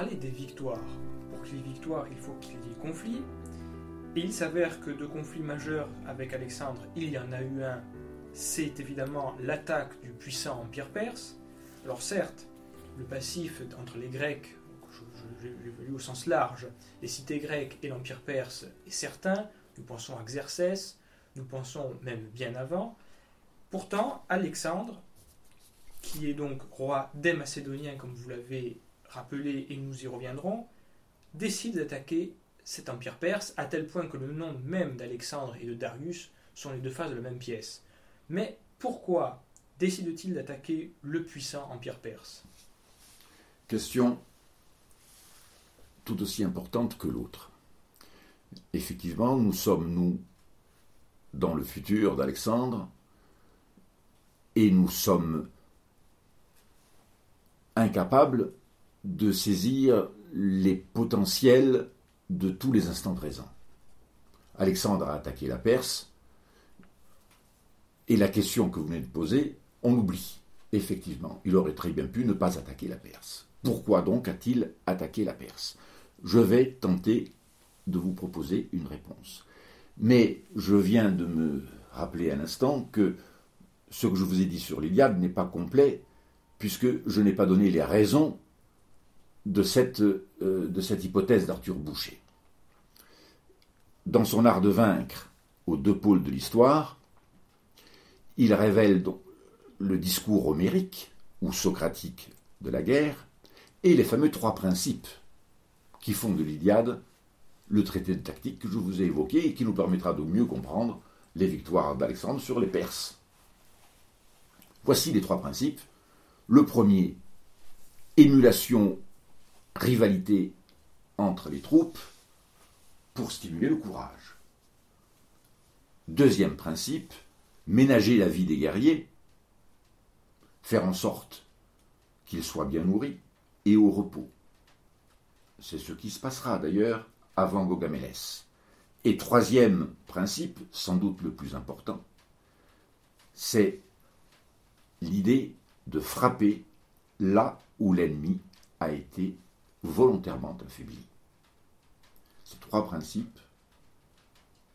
vous parlez des victoires. Pour qu'il y ait victoire, il faut qu'il y ait conflit. Et il s'avère que de conflits majeurs avec Alexandre, il y en a eu un. C'est évidemment l'attaque du puissant empire perse. Alors certes, le passif entre les Grecs, je, lu au sens large, les cités grecques et l'empire perse est certain. Nous pensons à Xerxès, nous pensons même bien avant. Pourtant, Alexandre qui est donc roi des Macédoniens, comme vous l'avez rappelé, et nous y reviendrons, décide d'attaquer cet empire perse, à tel point que le nom même d'Alexandre et de Darius sont les deux faces de la même pièce. Mais pourquoi décide-t-il d'attaquer le puissant empire perse? Question tout aussi importante que l'autre. Effectivement, nous sommes, nous, dans le futur d'Alexandre, et nous sommes incapable de saisir les potentiels de tous les instants présents. Alexandre a attaqué la Perse, et la question que vous venez de poser, on l'oublie. Effectivement, il aurait très bien pu ne pas attaquer la Perse. Pourquoi donc a-t-il attaqué la Perse? Je vais tenter de vous proposer une réponse. Mais je viens de me rappeler à l'instant que ce que je vous ai dit sur l'Iliade n'est pas complet puisque je n'ai pas donné les raisons de cette, euh, de cette hypothèse d'Arthur Boucher. Dans son art de vaincre aux deux pôles de l'histoire, il révèle le discours homérique ou socratique de la guerre et les fameux trois principes qui font de l'Iliade le traité de tactique que je vous ai évoqué et qui nous permettra de mieux comprendre les victoires d'Alexandre sur les Perses. Voici les trois principes le premier, émulation, rivalité entre les troupes pour stimuler le courage. Deuxième principe, ménager la vie des guerriers, faire en sorte qu'ils soient bien nourris et au repos. C'est ce qui se passera d'ailleurs avant Gogamélès. Et troisième principe, sans doute le plus important, c'est l'idée de frapper là où l'ennemi a été volontairement affaibli. Ces trois principes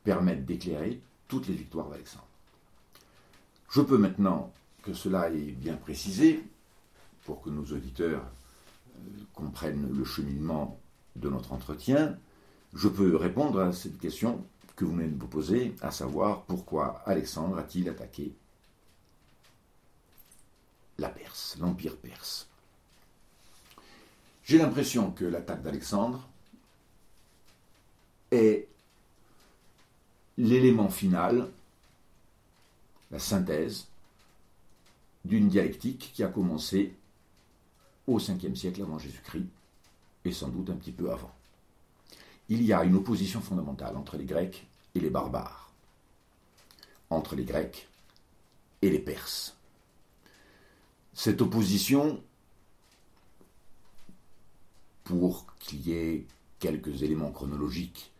permettent d'éclairer toutes les victoires d'Alexandre. Je peux maintenant que cela est bien précisé, pour que nos auditeurs euh, comprennent le cheminement de notre entretien, je peux répondre à cette question que vous venez de vous poser, à savoir pourquoi Alexandre a-t-il attaqué la Perse, l'Empire perse. J'ai l'impression que l'attaque d'Alexandre est l'élément final, la synthèse d'une dialectique qui a commencé au 5e siècle avant Jésus-Christ et sans doute un petit peu avant. Il y a une opposition fondamentale entre les Grecs et les barbares, entre les Grecs et les Perses cette opposition, pour qu'il y ait quelques éléments chronologiques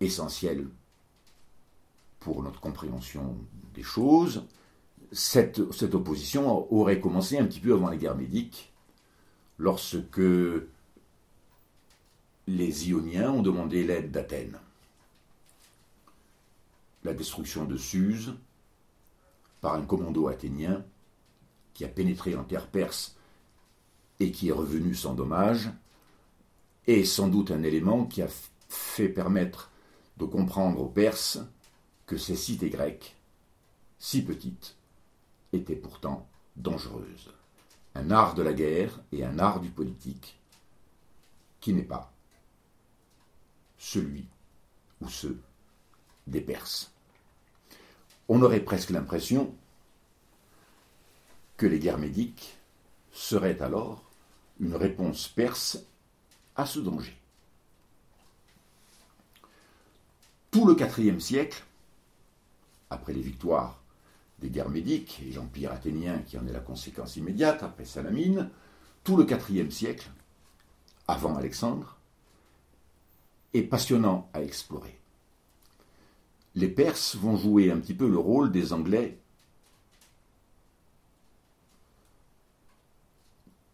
essentiels pour notre compréhension des choses, cette, opposition aurait commencé un petit peu avant les guerres médiques, lorsque les Ioniens ont demandé l'aide d'Athènes. La destruction de Suse, par un commando athénien qui a pénétré en terre perse et qui est revenu sans dommage, est sans doute un élément qui a fait permettre de comprendre aux Perses que ces cités grecques si petite, était pourtant dangereuse. Un art de la guerre et un art du politique qui n'est pas celui ou ceux des Perses. On aurait presque l'impression que les guerres médiques seraient alors une réponse perse à ce danger. Tout le IVe siècle, après les victoires des guerres médiques et l'empire athénien qui en est la conséquence immédiate après Salamine, tout le IVe siècle, avant Alexandre, est passionnant à explorer. Les Perses vont jouer un petit peu le rôle des Anglais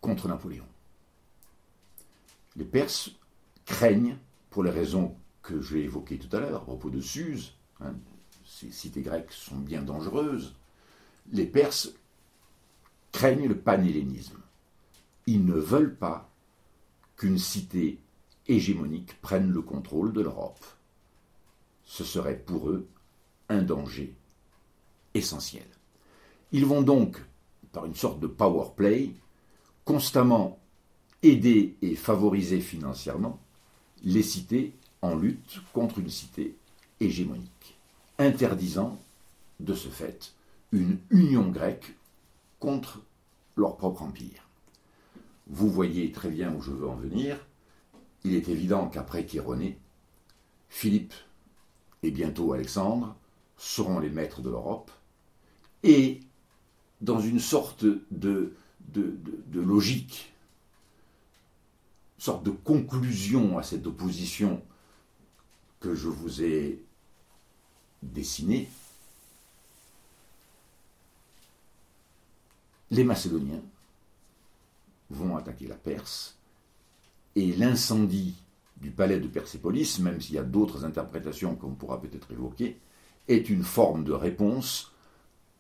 contre Napoléon. Les Perses craignent, pour les raisons que j'ai évoquées tout à l'heure à propos de Suse, hein, ces cités grecques sont bien dangereuses, les Perses craignent le panhellénisme. Ils ne veulent pas qu'une cité hégémonique prenne le contrôle de l'Europe. Ce serait pour eux un danger essentiel. Ils vont donc, par une sorte de power play, constamment aider et favoriser financièrement les cités en lutte contre une cité hégémonique, interdisant de ce fait une union grecque contre leur propre empire. Vous voyez très bien où je veux en venir. Il est évident qu'après Chéronée, Philippe et bientôt Alexandre seront les maîtres de l'Europe, et dans une sorte de logique sorte de conclusion à cette opposition que je vous ai dessinée, les Macédoniens vont attaquer la Perse et l'incendie du palais de Persépolis, même s'il y a d'autres interprétations qu'on pourra peut-être évoquer, est une forme de réponse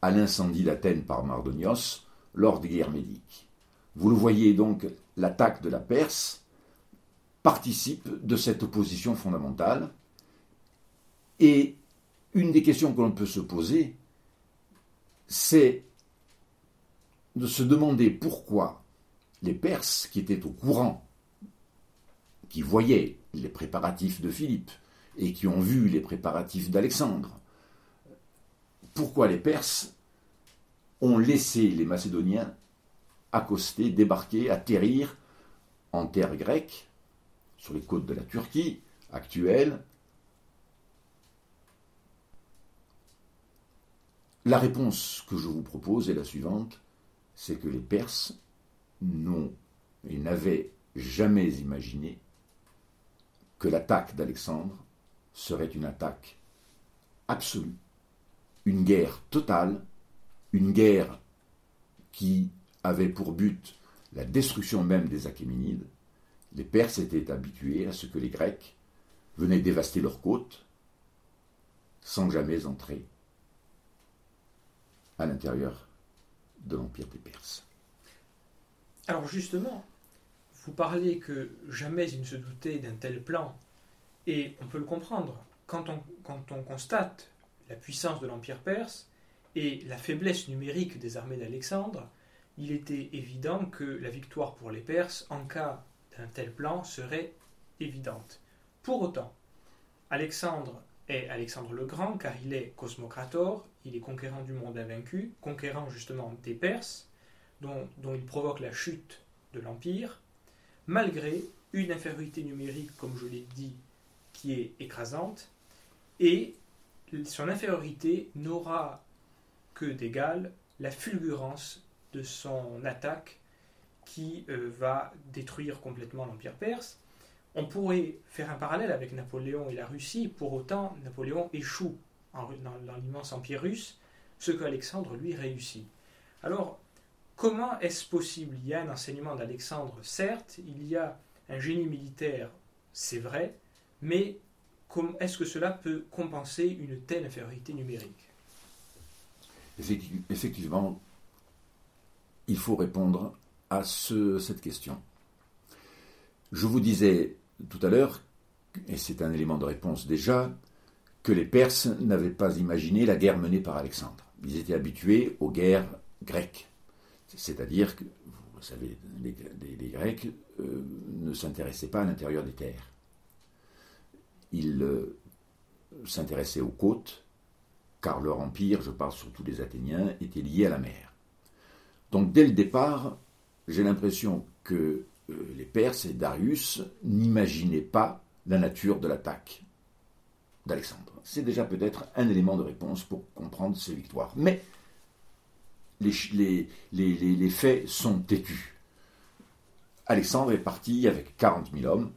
à l'incendie d'Athènes par Mardonios lors des guerres médiques. Vous le voyez donc, l'attaque de la Perse participe de cette opposition fondamentale. Et une des questions que l'on peut se poser, c'est de se demander pourquoi les Perses, qui étaient au courant, qui voyaient les préparatifs de Philippe et qui ont vu les préparatifs d'Alexandre, pourquoi les Perses ont laissé les Macédoniens accoster, débarquer, atterrir en terre grecque sur les côtes de la Turquie actuelle. La réponse que je vous propose est la suivante, c'est que les Perses n'ont et n'avaient jamais imaginé que l'attaque d'Alexandre serait une attaque absolue, une guerre totale, une guerre qui avait pour but la destruction même des Achéménides, les Perses étaient habitués à ce que les Grecs venaient dévaster leurs côtes sans jamais entrer à l'intérieur de l'Empire des Perses. Alors justement, vous parlez que jamais ils ne se doutaient d'un tel plan, et on peut le comprendre. Quand on, quand on constate la puissance de l'Empire perse et la faiblesse numérique des armées d'Alexandre, il était évident que la victoire pour les Perses, en cas un tel plan serait évidente. Pour autant, Alexandre est Alexandre le Grand car il est cosmocrator, il est conquérant du monde invaincu, conquérant justement des Perses, dont, dont il provoque la chute de l'Empire, malgré une infériorité numérique, comme je l'ai dit, qui est écrasante, et son infériorité n'aura que d'égal la fulgurance de son attaque qui euh, va détruire complètement l'Empire perse. On pourrait faire un parallèle avec Napoléon et la Russie, pour autant Napoléon échoue dans, dans l'immense empire russe, ce que Alexandre lui réussit. Alors, comment est-ce possible? Il y a un enseignement d'Alexandre, certes, il y a un génie militaire, c'est vrai, mais est-ce que cela peut compenser une telle infériorité numérique? Effectivement, il faut répondre à cette question. Je vous disais tout à l'heure, et c'est un élément de réponse déjà, que les Perses n'avaient pas imaginé la guerre menée par Alexandre. Ils étaient habitués aux guerres grecques. C'est-à-dire que, vous savez, les, Grecs euh, ne s'intéressaient pas à l'intérieur des terres. Ils euh, s'intéressaient aux côtes, car leur empire, je parle surtout des Athéniens, était lié à la mer. Donc dès le départ, j'ai l'impression que euh, les Perses et Darius n'imaginaient pas la nature de l'attaque d'Alexandre. C'est déjà peut-être un élément de réponse pour comprendre ces victoires. Mais les, les, faits sont têtus. Alexandre est parti avec 40 000 hommes.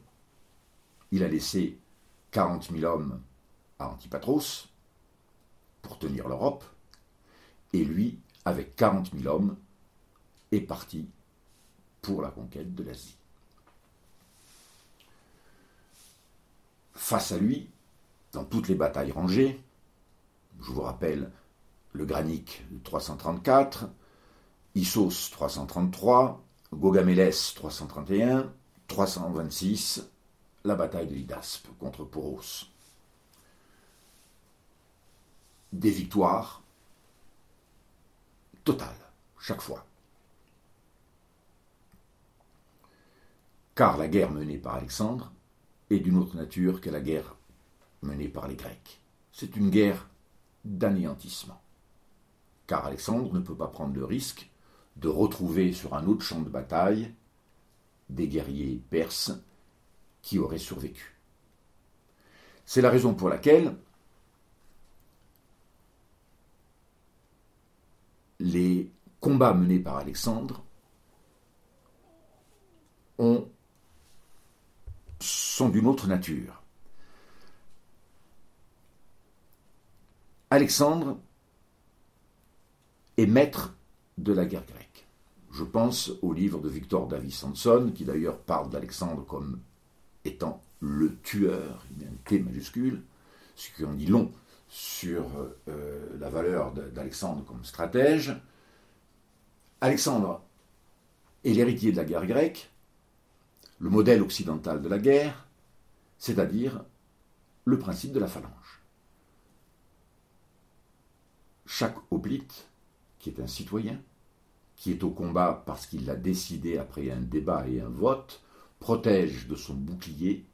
Il a laissé 40 000 hommes à Antipatros pour tenir l'Europe. Et lui, avec 40 000 hommes, est parti pour la conquête de l'Asie. Face à lui, dans toutes les batailles rangées, je vous rappelle le Granic 334, Issos 333, Gogamélès 331, 326, la bataille de l'Idaspe contre Poros. Des victoires totales, chaque fois. Car la guerre menée par Alexandre est d'une autre nature que la guerre menée par les Grecs. C'est une guerre d'anéantissement. Car Alexandre ne peut pas prendre le risque de retrouver sur un autre champ de bataille des guerriers perses qui auraient survécu. C'est la raison pour laquelle les combats menés par Alexandre ont sont d'une autre nature. Alexandre est maître de la guerre grecque. Je pense au livre de Victor Davis Sanson, qui d'ailleurs parle d'Alexandre comme étant le tueur, il y a un T majuscule, ce qui en dit long sur euh, la valeur d'Alexandre comme stratège. Alexandre est l'héritier de la guerre grecque, le modèle occidental de la guerre, c'est-à-dire le principe de la phalange. Chaque hoplite, qui est un citoyen, qui est au combat parce qu'il l'a décidé après un débat et un vote, protège de son bouclier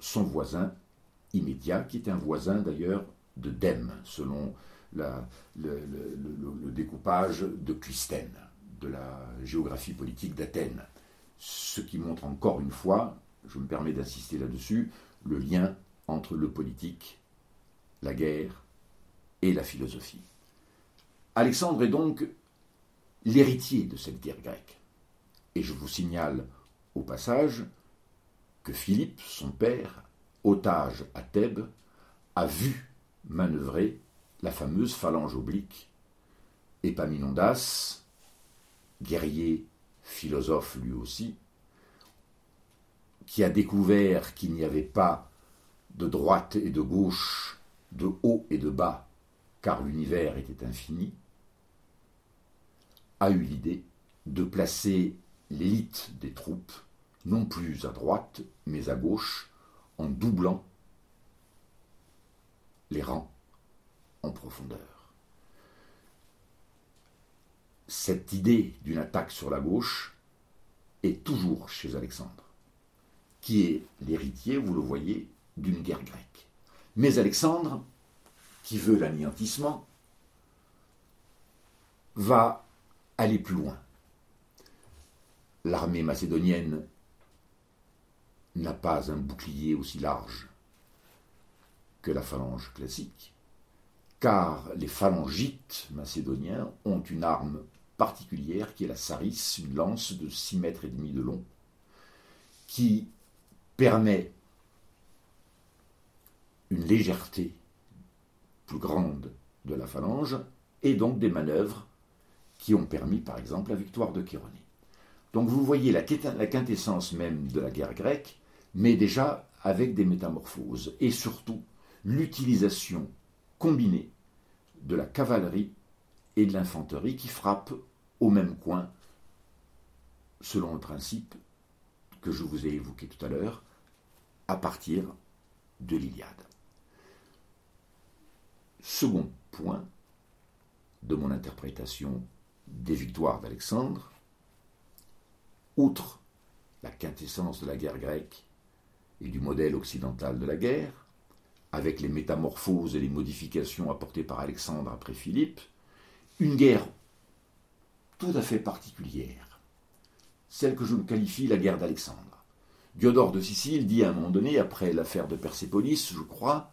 son voisin immédiat, qui est un voisin d'ailleurs de Dème, selon le, découpage de Clisthène, de la géographie politique d'Athènes ce qui montre encore une fois, je me permets d'insister là-dessus, le lien entre le politique, la guerre et la philosophie. Alexandre est donc l'héritier de cette guerre grecque. Et je vous signale au passage que Philippe, son père, otage à Thèbes, a vu manœuvrer la fameuse phalange oblique. Épaminondas, guerrier philosophe lui aussi, qui a découvert qu'il n'y avait pas de droite et de gauche, de haut et de bas, car l'univers était infini, a eu l'idée de placer l'élite des troupes non plus à droite, mais à gauche, en doublant les rangs en profondeur cette idée d'une attaque sur la gauche est toujours chez Alexandre, qui est l'héritier, vous le voyez, d'une guerre grecque. Mais Alexandre, qui veut l'anéantissement, va aller plus loin. L'armée macédonienne n'a pas un bouclier aussi large que la phalange classique, car les phalangites macédoniens ont une arme particulière qui est la saris, une lance de 6 mètres et demi de long, qui permet une légèreté plus grande de la phalange et donc des manœuvres qui ont permis par exemple la victoire de Chéronée. Donc vous voyez la quintessence même de la guerre grecque, mais déjà avec des métamorphoses et surtout l'utilisation combinée de la cavalerie et de l'infanterie qui frappe au même coin, selon le principe que je vous ai évoqué tout à l'heure, à partir de l'Iliade. second point de mon interprétation des victoires d'Alexandre, outre la quintessence de la guerre grecque et du modèle occidental de la guerre, avec les métamorphoses et les modifications apportées par Alexandre après Philippe, une guerre tout à fait particulière, celle que je qualifie la guerre d'Alexandre. Diodore de Sicile dit à un moment donné, après l'affaire de Persépolis, je crois,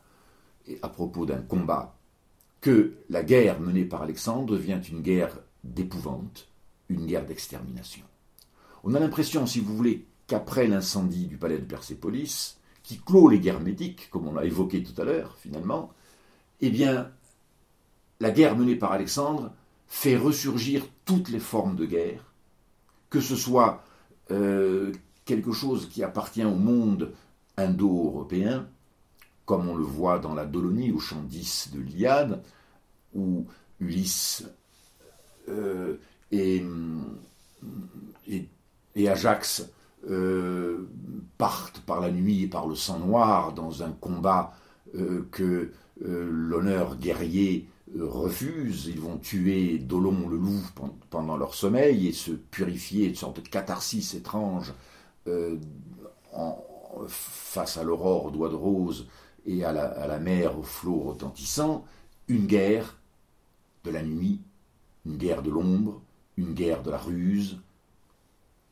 à propos d'un combat, que la guerre menée par Alexandre devient une guerre d'épouvante, une guerre d'extermination. On a l'impression, si vous voulez, qu'après l'incendie du palais de Persépolis, qui clôt les guerres médiques, comme on l'a évoqué tout à l'heure, finalement, eh bien, la guerre menée par Alexandre fait ressurgir toutes les formes de guerre, que ce soit euh, quelque chose qui appartient au monde indo-européen, comme on le voit dans la Dolonie au chant 10 de l'Iliade, où Ulysse euh, et, Ajax euh, partent par la nuit et par le sang noir dans un combat que l'honneur guerrier refuse. Ils vont tuer Dolon le loup pendant leur sommeil et se purifier, une sorte de catharsis étrange en, face à l'aurore aux doigts de rose et à la, mer aux flots retentissants, une guerre de la nuit, une guerre de l'ombre, une guerre de la ruse,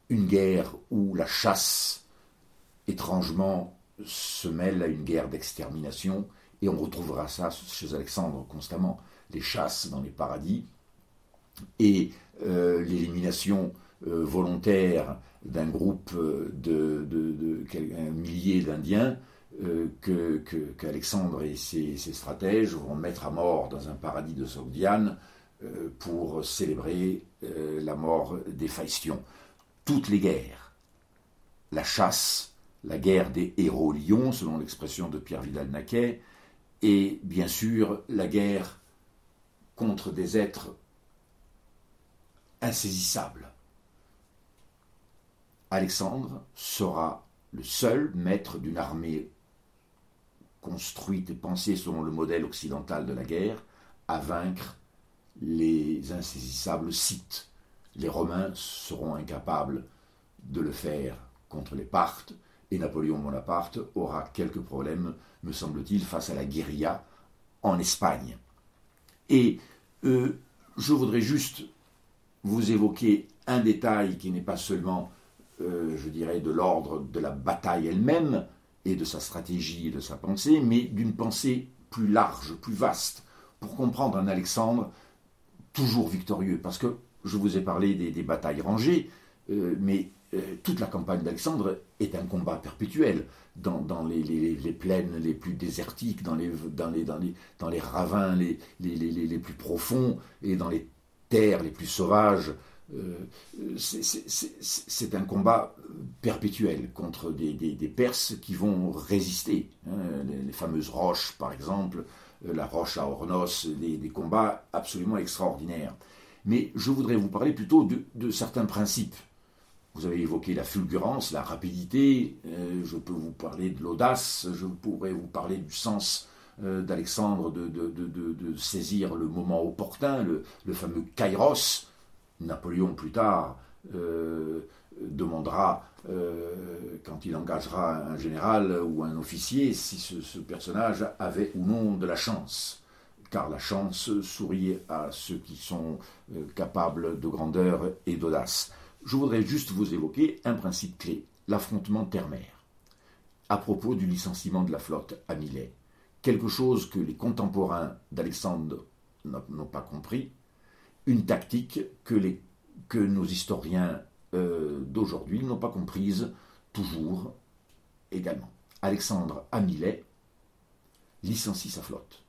une guerre où la chasse, étrangement, se mêle à une guerre d'extermination, et on retrouvera ça chez Alexandre constamment, les chasses dans les paradis, et euh, l'élimination euh, volontaire d'un groupe de, de, millier d'Indiens euh, que, qu'Alexandre et ses, stratèges vont mettre à mort dans un paradis de Sogdiane euh, pour célébrer euh, la mort des Phaistions. Toutes les guerres, la chasse, la guerre des héros lions, selon l'expression de Pierre Vidal-Naquet, et bien sûr la guerre contre des êtres insaisissables. Alexandre sera le seul maître d'une armée construite et pensée selon le modèle occidental de la guerre, à vaincre les insaisissables Scythes. Les Romains seront incapables de le faire contre les Parthes, et Napoléon Bonaparte aura quelques problèmes, me semble-t-il, face à la guérilla en Espagne. Et euh, je voudrais juste vous évoquer un détail qui n'est pas seulement, euh, je dirais, de l'ordre de la bataille elle-même, et de sa stratégie et de sa pensée, mais d'une pensée plus large, plus vaste, pour comprendre un Alexandre toujours victorieux. Parce que je vous ai parlé des, batailles rangées, euh, mais toute la campagne d'Alexandre est un combat perpétuel. Dans, les, plaines les plus désertiques, dans les, dans les, dans les ravins les, les, plus profonds et dans les terres les plus sauvages euh, c'est un combat perpétuel contre des, Perses qui vont résister. Hein. les, fameuses roches, par exemple, euh, la roche à Ornos, des, combats absolument extraordinaires. Mais je voudrais vous parler plutôt de, certains principes. Vous avez évoqué la fulgurance, la rapidité, euh, je peux vous parler de l'audace, je pourrais vous parler du sens d'Alexandre de, saisir le moment opportun, le, fameux kairos, Napoléon plus tard euh, demandera, euh, quand il engagera un général ou un officier, si ce, personnage avait ou non de la chance. Car la chance sourit à ceux qui sont euh, capables de grandeur et d'audace. Je voudrais juste vous évoquer un principe clé, l'affrontement terre-mer. À propos du licenciement de la flotte à Milet, quelque chose que les contemporains d'Alexandre n'ont pas compris, une tactique que, nos historiens euh, d'aujourd'hui n'ont pas comprise toujours également. Alexandre Amilet licencie sa flotte.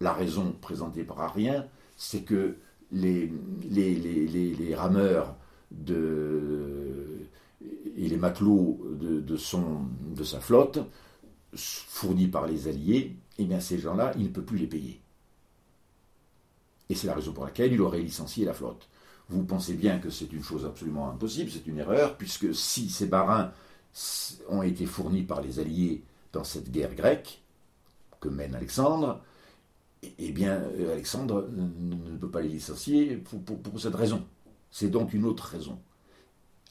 La raison présentée par Arien, c'est que les, rameurs et les matelots de, sa flotte, fournis par les Alliés, eh bien ces gens-là, il ne peut plus les payer. Et c'est la raison pour laquelle il aurait licencié la flotte. Vous pensez bien que c'est une chose absolument impossible, c'est une erreur, puisque si ces marins ont été fournis par les Alliés dans cette guerre grecque que mène Alexandre, eh bien, Alexandre ne peut pas les licencier pour cette raison. C'est donc une autre raison.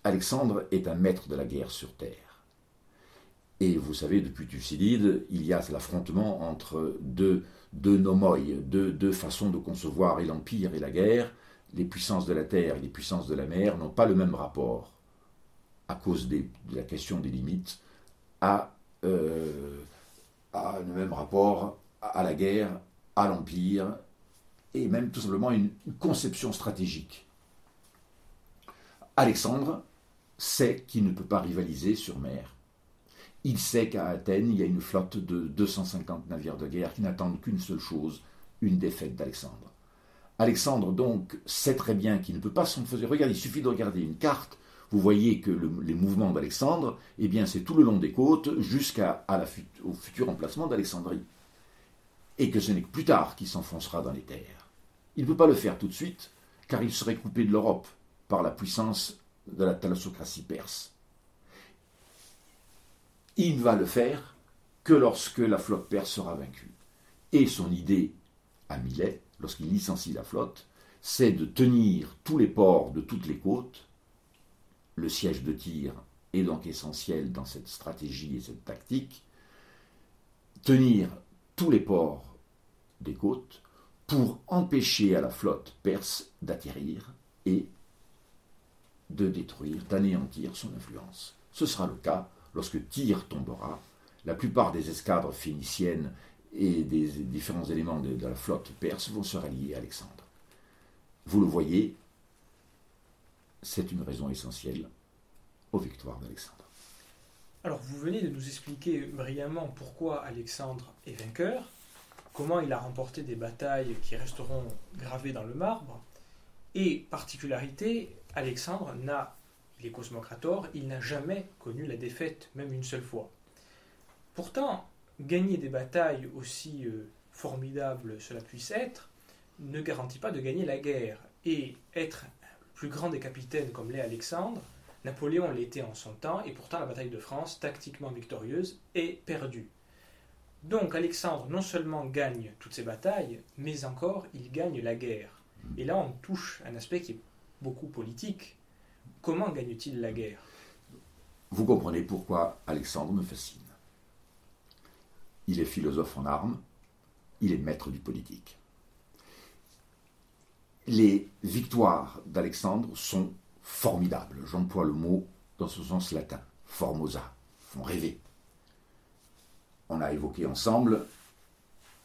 Alexandre est un maître de la guerre sur terre. Et vous savez, depuis Thucydide, il y a l'affrontement entre deux, deux deux, façons de concevoir l'empire et la guerre. Les puissances de la terre et les puissances de la mer n'ont pas le même rapport, à cause de la question des limites, à, euh, le même rapport à la guerre, à l'empire, et même tout simplement une conception stratégique. Alexandre sait qu'il ne peut pas rivaliser sur mer. Il sait qu'à Athènes, il y a une flotte de 250 navires de guerre qui n'attendent qu'une seule chose, une défaite d'Alexandre. Alexandre, donc, sait très bien qu'il ne peut pas s'en faire. Regardez, il suffit de regarder une carte. Vous voyez que les mouvements d'Alexandre, eh bien, c'est tout le long des côtes jusqu'à futur emplacement d'Alexandrie. Et que ce n'est que plus tard qu'il s'enfoncera dans les terres. Il ne peut pas le faire tout de suite, car il serait coupé de l'Europe par la puissance de la thalassocratie perse. Il ne va le faire que lorsque la flotte perse sera vaincue. Et son idée à Milet, lorsqu'il licencie la flotte, c'est de tenir tous les ports de toutes les côtes. Le siège de tir est donc essentiel dans cette stratégie et cette tactique. Tenir tous les ports des côtes pour empêcher à la flotte perse d'atterrir et de détruire, d'anéantir son influence. Ce sera le cas lorsque Tyr tombera. La plupart des escadres phéniciennes et des différents éléments de, la flotte perse vont se rallier à Alexandre. Vous le voyez, c'est une raison essentielle aux victoires d'Alexandre. Alors vous venez de nous expliquer brillamment pourquoi Alexandre est vainqueur, comment il a remporté des batailles qui resteront gravées dans le marbre, et particularité, Alexandre n'a, il est cosmocrator, il n'a jamais connu la défaite, même une seule fois. Pourtant, gagner des batailles aussi euh, formidables cela puisse être, ne garantit pas de gagner la guerre. Et être le plus grand des capitaines comme l'est Alexandre, Napoléon l'était en son temps, et pourtant la bataille de France, tactiquement victorieuse, est perdue. Donc Alexandre non seulement gagne toutes ces batailles, mais encore il gagne la guerre. Et là on touche un aspect qui est beaucoup politique. Comment gagne-t-il la guerre? Vous comprenez pourquoi Alexandre me fascine. Il est philosophe en armes, il est maître du politique. Les victoires d'Alexandre sont formidables. J'emploie le mot dans ce sens latin, formosa, font rêver. On a évoqué ensemble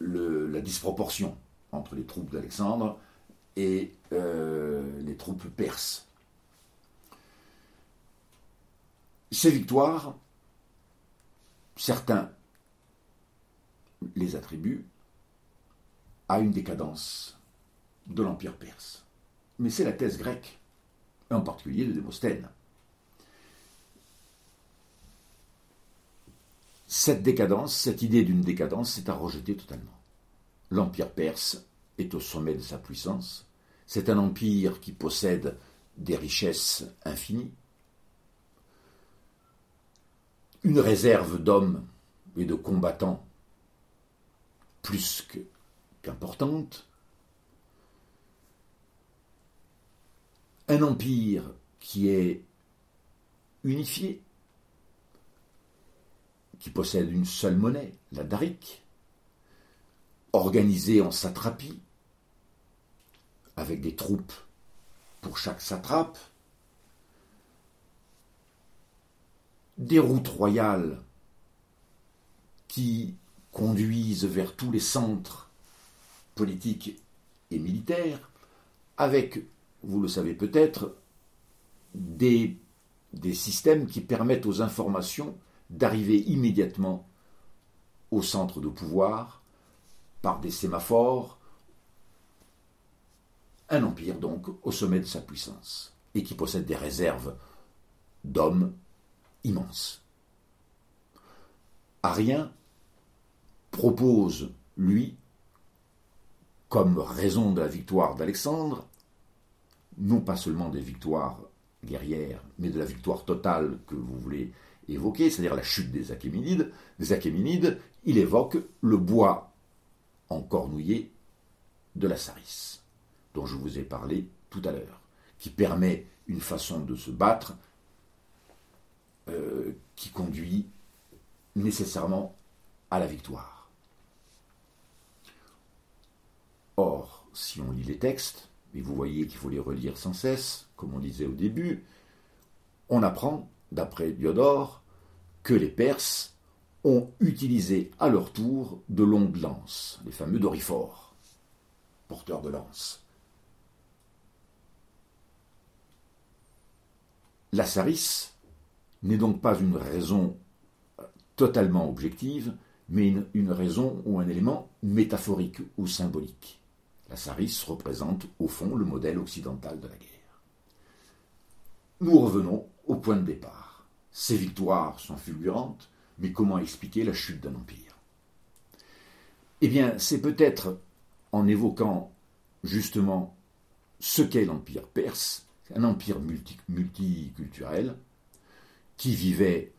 la disproportion entre les troupes d'Alexandre et euh, les troupes perses. Ces victoires, certains les attribuent à une décadence de l'Empire perse. Mais c'est la thèse grecque, en particulier de Démosthène. Cette décadence, cette idée d'une décadence, c'est à rejeter totalement. L'Empire perse au sommet de sa puissance. C'est un empire qui possède des richesses infinies, une réserve d'hommes et de combattants plus qu'importante, un empire qui est unifié, qui possède une seule monnaie, la darique, organisé en satrapie, avec des troupes pour chaque satrape, des routes royales qui conduisent vers tous les centres politiques et militaires, avec, vous le savez peut-être, des, systèmes qui permettent aux informations d'arriver immédiatement au centre de pouvoir par des sémaphores, un empire donc au sommet de sa puissance, et qui possède des réserves d'hommes immenses. Arien propose, lui, comme raison de la victoire d'Alexandre, non pas seulement des victoires guerrières, mais de la victoire totale que vous voulez évoquer, c'est-à-dire la chute des Achéménides. Des Achéménides, il évoque le bois en cornouiller de la Saris, dont je vous ai parlé tout à l'heure, qui permet une façon de se battre euh, qui conduit nécessairement à la victoire. Or, si on lit les textes, et vous voyez qu'il faut les relire sans cesse, comme on disait au début, on apprend, d'après Diodore, que les Perses ont utilisé à leur tour de longues lances, les fameux doryphores, porteurs de lances. La Saris n'est donc pas une raison totalement objective, mais une, raison ou un élément métaphorique ou symbolique. La Saris représente au fond le modèle occidental de la guerre. Nous revenons au point de départ. Ces victoires sont fulgurantes, mais comment expliquer la chute d'un empire? Eh bien, c'est peut-être en évoquant justement ce qu'est l'empire perse, un empire multi multiculturel, qui vivait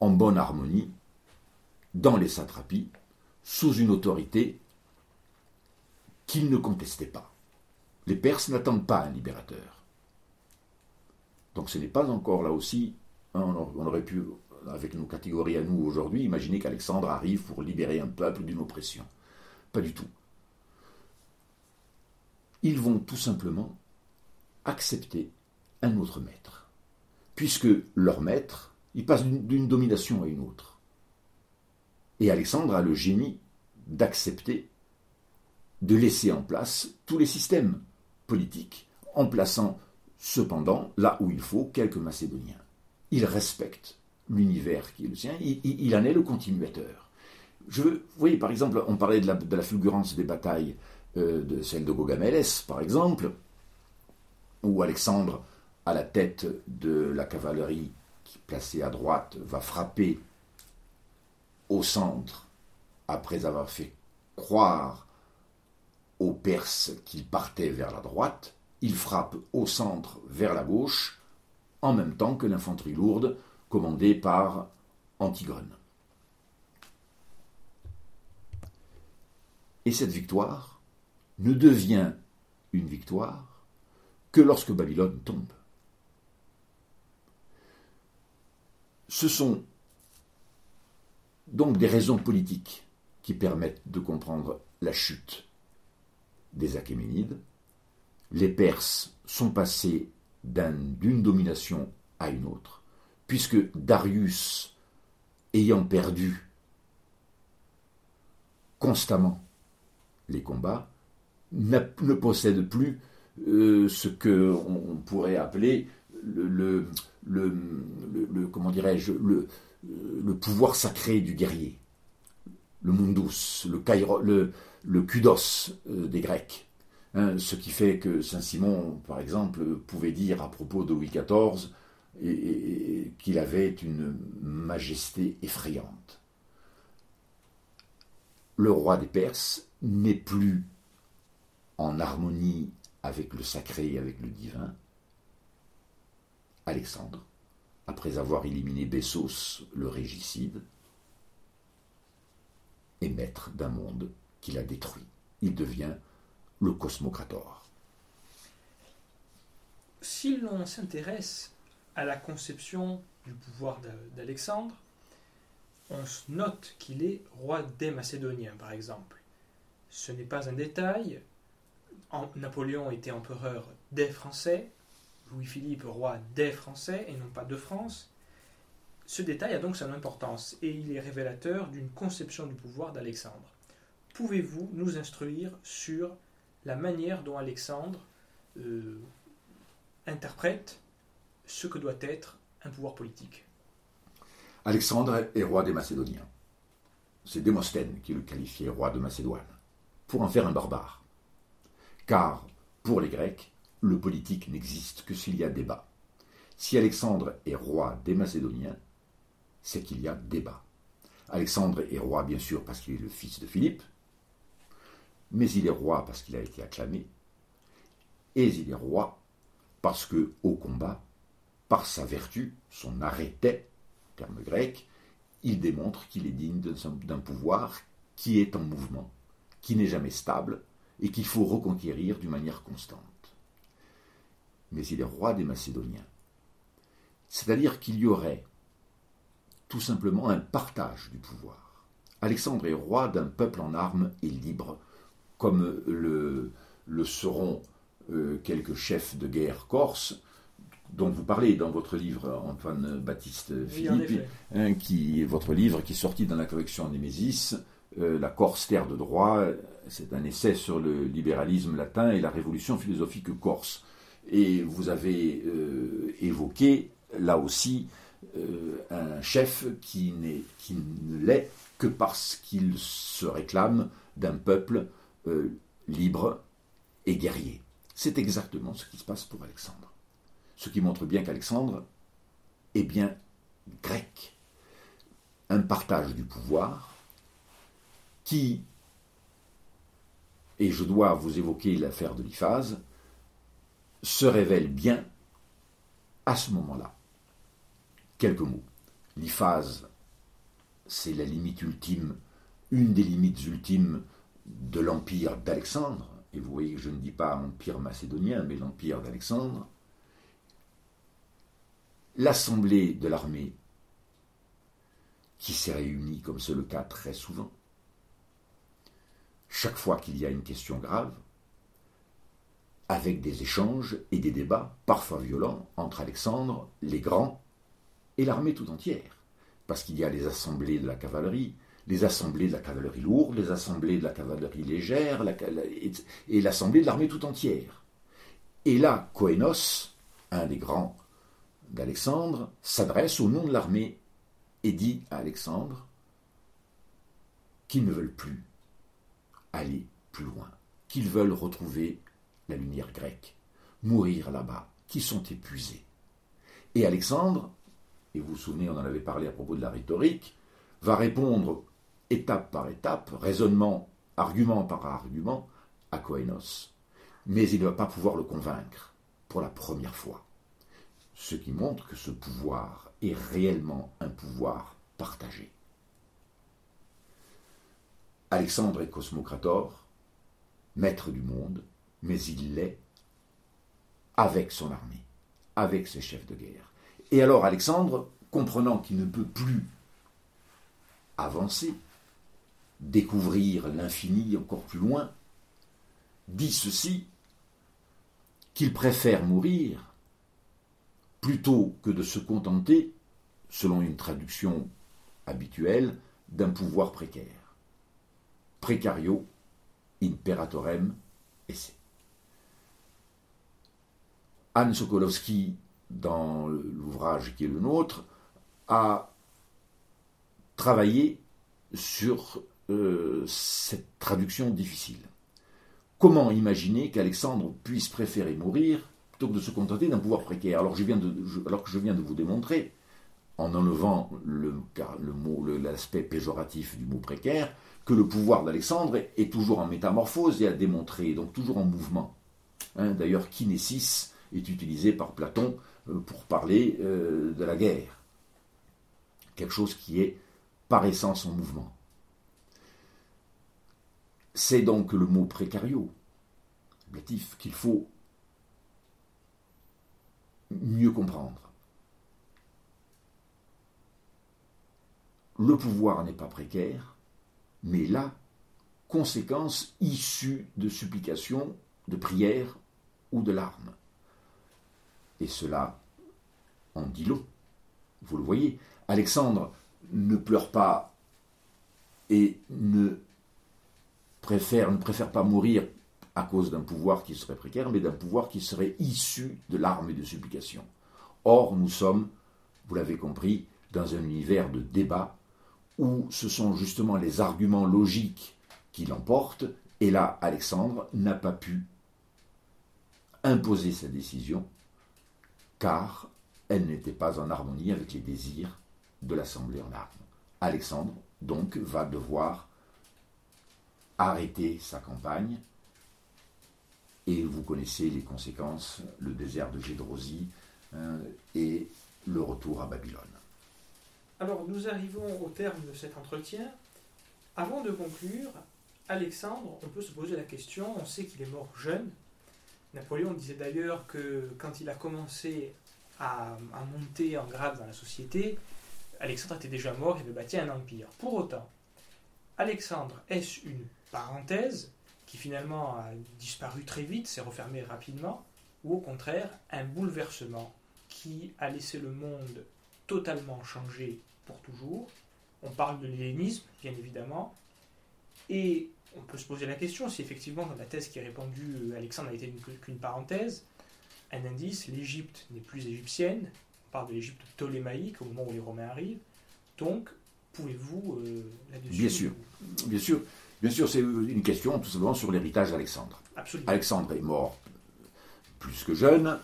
en bonne harmonie dans les satrapies, sous une autorité qu'ils ne contestaient pas. Les Perses n'attendent pas un libérateur. Donc ce n'est pas encore là aussi, hein, on aurait pu, avec nos catégories à nous aujourd'hui, imaginer qu'Alexandre arrive pour libérer un peuple d'une oppression. Pas du tout. Ils vont tout simplement accepter un autre maître. Puisque leur maître, il passe d'une domination à une autre. Et Alexandre a le génie d'accepter de laisser en place tous les systèmes politiques, en plaçant cependant là où il faut quelques Macédoniens. Il respecte l'univers qui est le sien, il, en est le continuateur. Je, vous voyez, par exemple, on parlait de la, fulgurance des batailles, euh, de celle de Gogamélès, par exemple, où Alexandre, à la tête de la cavalerie qui placée à droite, va frapper au centre après avoir fait croire aux Perses qu'ils partaient vers la droite, il frappe au centre vers la gauche, en même temps que l'infanterie lourde commandée par Antigone. Et cette victoire ne devient une victoire que lorsque Babylone tombe. Ce sont donc des raisons politiques qui permettent de comprendre la chute des Achéménides. Les Perses sont passés d'une domination à une autre, puisque Darius, ayant perdu constamment les combats, ne possède plus euh, ce que on pourrait appeler le, le comment dirais-je le, le pouvoir sacré du guerrier, le mundus, le, le, kudos euh, des Grecs. Hein, ce qui fait que Saint-Simon, par exemple, pouvait dire à propos de Louis XIV qu'il avait une majesté effrayante. Le roi des Perses n'est plus en harmonie avec le sacré et avec le divin. Alexandre après avoir éliminé Bessos, le régicide, est maître d'un monde qu'il a détruit. Il devient le cosmocrator. Si l'on s'intéresse à la conception du pouvoir d'Alexandre, on note qu'il est roi des Macédoniens, par exemple. Ce n'est pas un détail. Napoléon était empereur des Français, Louis-Philippe, roi des Français et non pas de France. Ce détail a donc son importance et il est révélateur d'une conception du pouvoir d'Alexandre. Pouvez-vous nous instruire sur la manière dont Alexandre euh, interprète ce que doit être un pouvoir politique? Alexandre est roi des Macédoniens. C'est Démosthène qui le qualifiait roi de Macédoine, pour en faire un barbare. Car, pour les Grecs, le politique n'existe que s'il y a débat. Si Alexandre est roi des Macédoniens, c'est qu'il y a débat. Alexandre est roi, bien sûr, parce qu'il est le fils de Philippe, mais il est roi parce qu'il a été acclamé, et il est roi parce que, au combat, par sa vertu, son arrêté, terme grec, il démontre qu'il est digne d'un pouvoir qui est en mouvement, qui n'est jamais stable et qu'il faut reconquérir d'une manière constante. Mais il est roi des Macédoniens. C'est-à-dire qu'il y aurait tout simplement un partage du pouvoir. Alexandre est roi d'un peuple en armes et libre, comme le, le seront euh, quelques chefs de guerre corses dont vous parlez dans votre livre, Antoine Baptiste Philippe, hein, qui, votre livre qui est sorti dans la collection Némésis, euh, La Corse, terre de droit, c'est un essai sur le libéralisme latin et la révolution philosophique corse. Et vous avez euh, évoqué, là aussi, un chef qui, qui ne l'est que parce qu'il se réclame d'un peuple libre et guerrier. C'est exactement ce qui se passe pour Alexandre. Ce qui montre bien qu'Alexandre est bien grec. Un partage du pouvoir qui, et je dois vous évoquer l'affaire de l'Iphase, se révèle bien à ce moment-là. Quelques mots. L'Iphase, c'est la limite ultime, une des limites ultimes de l'empire d'Alexandre, et vous voyez que je ne dis pas empire macédonien, mais l'empire d'Alexandre, l'assemblée de l'armée qui s'est réunie, comme c'est le cas très souvent, chaque fois qu'il y a une question grave, avec des échanges et des débats, parfois violents, entre Alexandre, les grands, et l'armée tout entière. Parce qu'il y a les assemblées de la cavalerie, les assemblées de la cavalerie lourde, les assemblées de la cavalerie légère, et l'assemblée de l'armée tout entière. Et là, Coenos, un des grands d'Alexandre, s'adresse au nom de l'armée et dit à Alexandre qu'ils ne veulent plus aller plus loin, qu'ils veulent retrouver la lumière grecque, mourir là-bas, qu'ils sont épuisés. Et Alexandre, et vous vous souvenez, on en avait parlé à propos de la rhétorique, va répondre étape par étape, raisonnement, argument par argument, à Coenos. Mais il ne va pas pouvoir le convaincre pour la première fois. Ce qui montre que ce pouvoir est réellement un pouvoir partagé. Alexandre est cosmocrator, maître du monde, mais il l'est avec son armée, avec ses chefs de guerre. Et alors Alexandre, comprenant qu'il ne peut plus avancer, découvrir l'infini encore plus loin, dit ceci, qu'il préfère mourir plutôt que de se contenter, selon une traduction habituelle, d'un pouvoir précaire. Precario imperatorem esse. Anne Sokolowski, dans l'ouvrage qui est le nôtre, a travaillé sur euh, cette traduction difficile. Comment imaginer qu'Alexandre puisse préférer mourir plutôt que de se contenter d'un pouvoir précaire? Alors, que je viens de vous démontrer, en enlevant le, le l'aspect péjoratif du mot précaire, que le pouvoir d'Alexandre est toujours en métamorphose et à démontrer, donc toujours en mouvement. Hein, d'ailleurs, kinésis est utilisé par Platon euh, pour parler euh, de la guerre. Quelque chose qui est par essence en mouvement. C'est donc le mot précario, qu'il faut mieux comprendre. Le pouvoir n'est pas précaire, mais la conséquence issue de supplications, de prières ou de larmes. Et cela en dit long. Vous le voyez, Alexandre ne pleure pas et ne préfère, ne préfère pas mourir à cause d'un pouvoir qui serait précaire, mais d'un pouvoir qui serait issu de l'arme et de supplication. Or, nous sommes, vous l'avez compris, dans un univers de débat où ce sont justement les arguments logiques qui l'emportent, et là, Alexandre n'a pas pu imposer sa décision, car elle n'était pas en harmonie avec les désirs de l'Assemblée en armes. Alexandre, donc, va devoir arrêter sa campagne. Et vous connaissez les conséquences, le désert de Gédrosie hein, et le retour à Babylone. Alors nous arrivons au terme de cet entretien. Avant de conclure, Alexandre, on peut se poser la question, on sait qu'il est mort jeune. Napoléon disait d'ailleurs que quand il a commencé à, monter en grade dans la société, Alexandre était déjà mort, il avait bâti un empire. Pour autant, Alexandre, est-ce une parenthèse qui finalement a disparu très vite, s'est refermée rapidement, ou au contraire un bouleversement qui a laissé le monde totalement changé pour toujours? On parle de l'hellénisme, bien évidemment, et on peut se poser la question si effectivement dans la thèse qui est répandue, Alexandre a été qu'une parenthèse. Un indice, l'Égypte n'est plus égyptienne, on parle de l'Égypte ptolémaïque au moment où les Romains arrivent. Donc, pouvez-vous euh, là-dessus Bien sûr, bien sûr, bien sûr, c'est une question tout simplement sur l'héritage d'Alexandre. Absolument. Alexandre est mort plus que jeune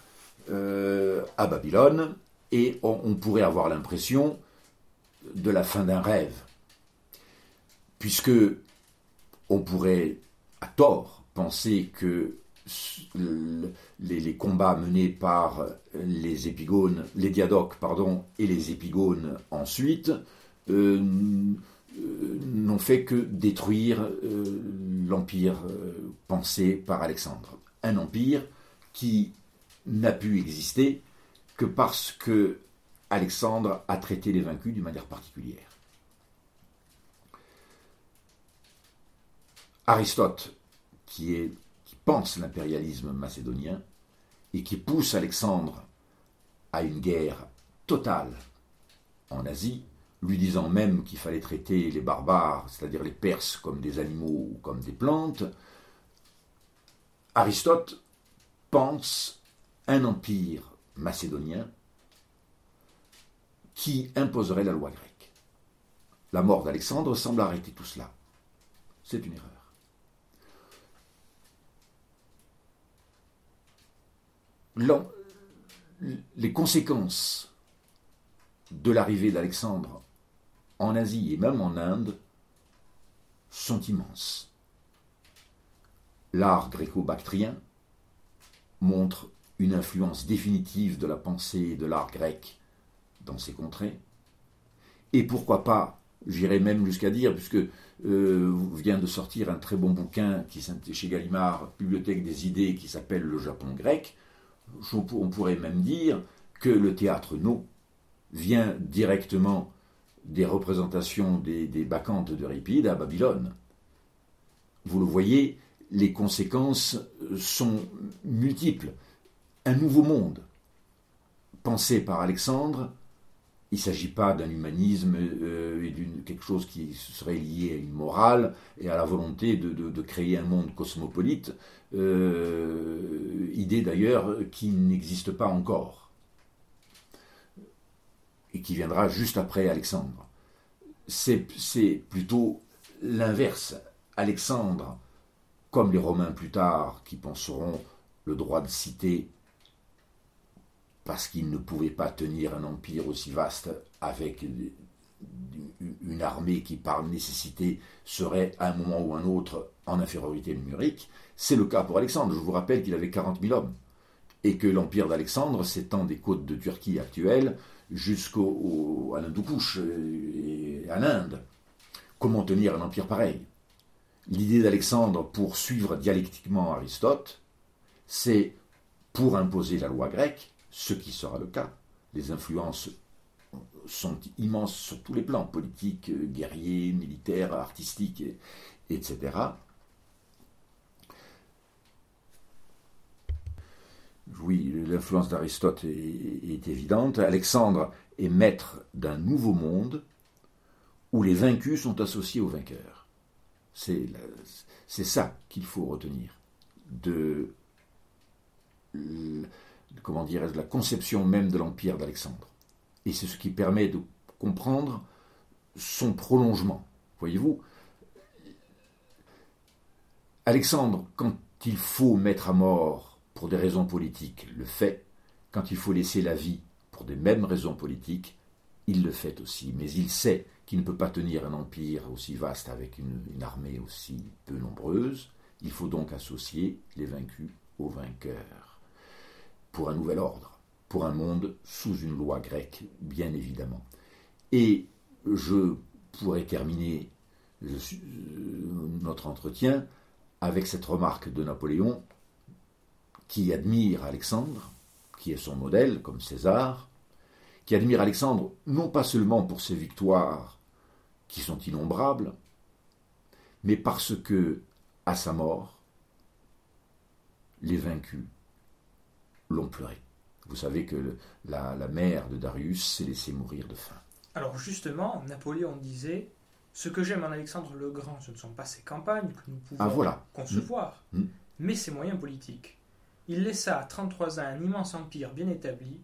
euh, à Babylone et on, on pourrait avoir l'impression de la fin d'un rêve, puisque on pourrait à tort penser que les, combats menés par les épigones, les diadoques, et les épigones ensuite, euh, n'ont fait que détruire euh, l'empire euh, pensé par Alexandre. Un empire qui n'a pu exister que parce que Alexandre a traité les vaincus d'une manière particulière. Aristote, qui, pense l'impérialisme macédonien et qui pousse Alexandre à une guerre totale en Asie, lui disant même qu'il fallait traiter les barbares, c'est-à-dire les Perses, comme des animaux ou comme des plantes, Aristote pense un empire macédonien qui imposerait la loi grecque. La mort d'Alexandre semble arrêter tout cela. C'est une erreur. Les conséquences de l'arrivée d'Alexandre en Asie et même en Inde sont immenses. L'art gréco-bactrien montre une influence définitive de la pensée et de l'art grec dans ces contrées. Et pourquoi pas, j'irais même jusqu'à dire, puisque euh, vient de sortir un très bon bouquin qui chez Gallimard, Bibliothèque des idées, qui s'appelle Le Japon grec, on pourrait même dire que le théâtre No vient directement des représentations des, des bacchantes d'Euripide à Babylone. Vous le voyez, les conséquences sont multiples. Un nouveau monde, pensé par Alexandre, il ne s'agit pas d'un humanisme euh, et d'une quelque chose qui serait lié à une morale et à la volonté de, créer un monde cosmopolite, euh, idée d'ailleurs qui n'existe pas encore et qui viendra juste après Alexandre. C'est plutôt l'inverse. Alexandre, comme les Romains plus tard, qui penseront le droit de citer parce qu'il ne pouvait pas tenir un empire aussi vaste avec une armée qui, par nécessité, serait à un moment ou un autre en infériorité numérique. C'est le cas pour Alexandre. Je vous rappelle qu'il avait 40 000 hommes et que l'empire d'Alexandre s'étend des côtes de Turquie actuelle jusqu'à l'Hindoukouche et à l'Inde. Comment tenir un empire pareil? L'idée d'Alexandre pour suivre dialectiquement Aristote, c'est pour imposer la loi grecque, ce qui sera le cas. Les influences sont immenses sur tous les plans, politiques, guerriers, militaires, artistiques, etc. Oui, l'influence d'Aristote est, évidente. Alexandre est maître d'un nouveau monde où les vaincus sont associés aux vainqueurs. C'est ça qu'il faut retenir comment dirais-je, la conception même de l'empire d'Alexandre. Et c'est ce qui permet de comprendre son prolongement. Voyez-vous, Alexandre, quand il faut mettre à mort pour des raisons politiques, le fait. Quand il faut laisser la vie pour des mêmes raisons politiques, il le fait aussi. Mais il sait qu'il ne peut pas tenir un empire aussi vaste avec une armée aussi peu nombreuse. Il faut donc associer les vaincus aux vainqueurs pour un nouvel ordre, pour un monde sous une loi grecque, bien évidemment. Et je pourrais terminer notre entretien avec cette remarque de Napoléon qui admire Alexandre, qui est son modèle, comme César, qui admire Alexandre non pas seulement pour ses victoires qui sont innombrables, mais parce que, à sa mort, les vaincus l'ont pleuré. Vous savez que la, mère de Darius s'est laissée mourir de faim. Alors justement, Napoléon disait Ce que j'aime en Alexandre le Grand, ce ne sont pas ses campagnes que nous pouvons ah, concevoir, mm. Mm. mais ses moyens politiques. Il laissa à 33 ans un immense empire bien établi,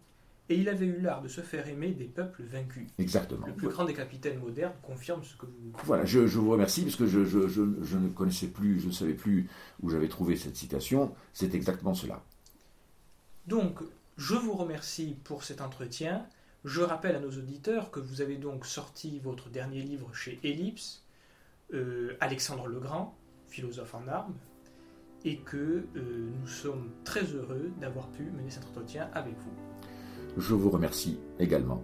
et il avait eu l'art de se faire aimer des peuples vaincus. Exactement. Le plus grand des capitaines modernes confirme ce que vous. Voilà, je, vous remercie parce que je, je, ne connaissais plus, je ne savais plus où j'avais trouvé cette citation. C'est exactement cela. Donc, je vous remercie pour cet entretien. Je rappelle à nos auditeurs que vous avez donc sorti votre dernier livre chez Ellipse, euh, Alexandre le Grand, philosophe en armes, et que euh, nous sommes très heureux d'avoir pu mener cet entretien avec vous. Je vous remercie également.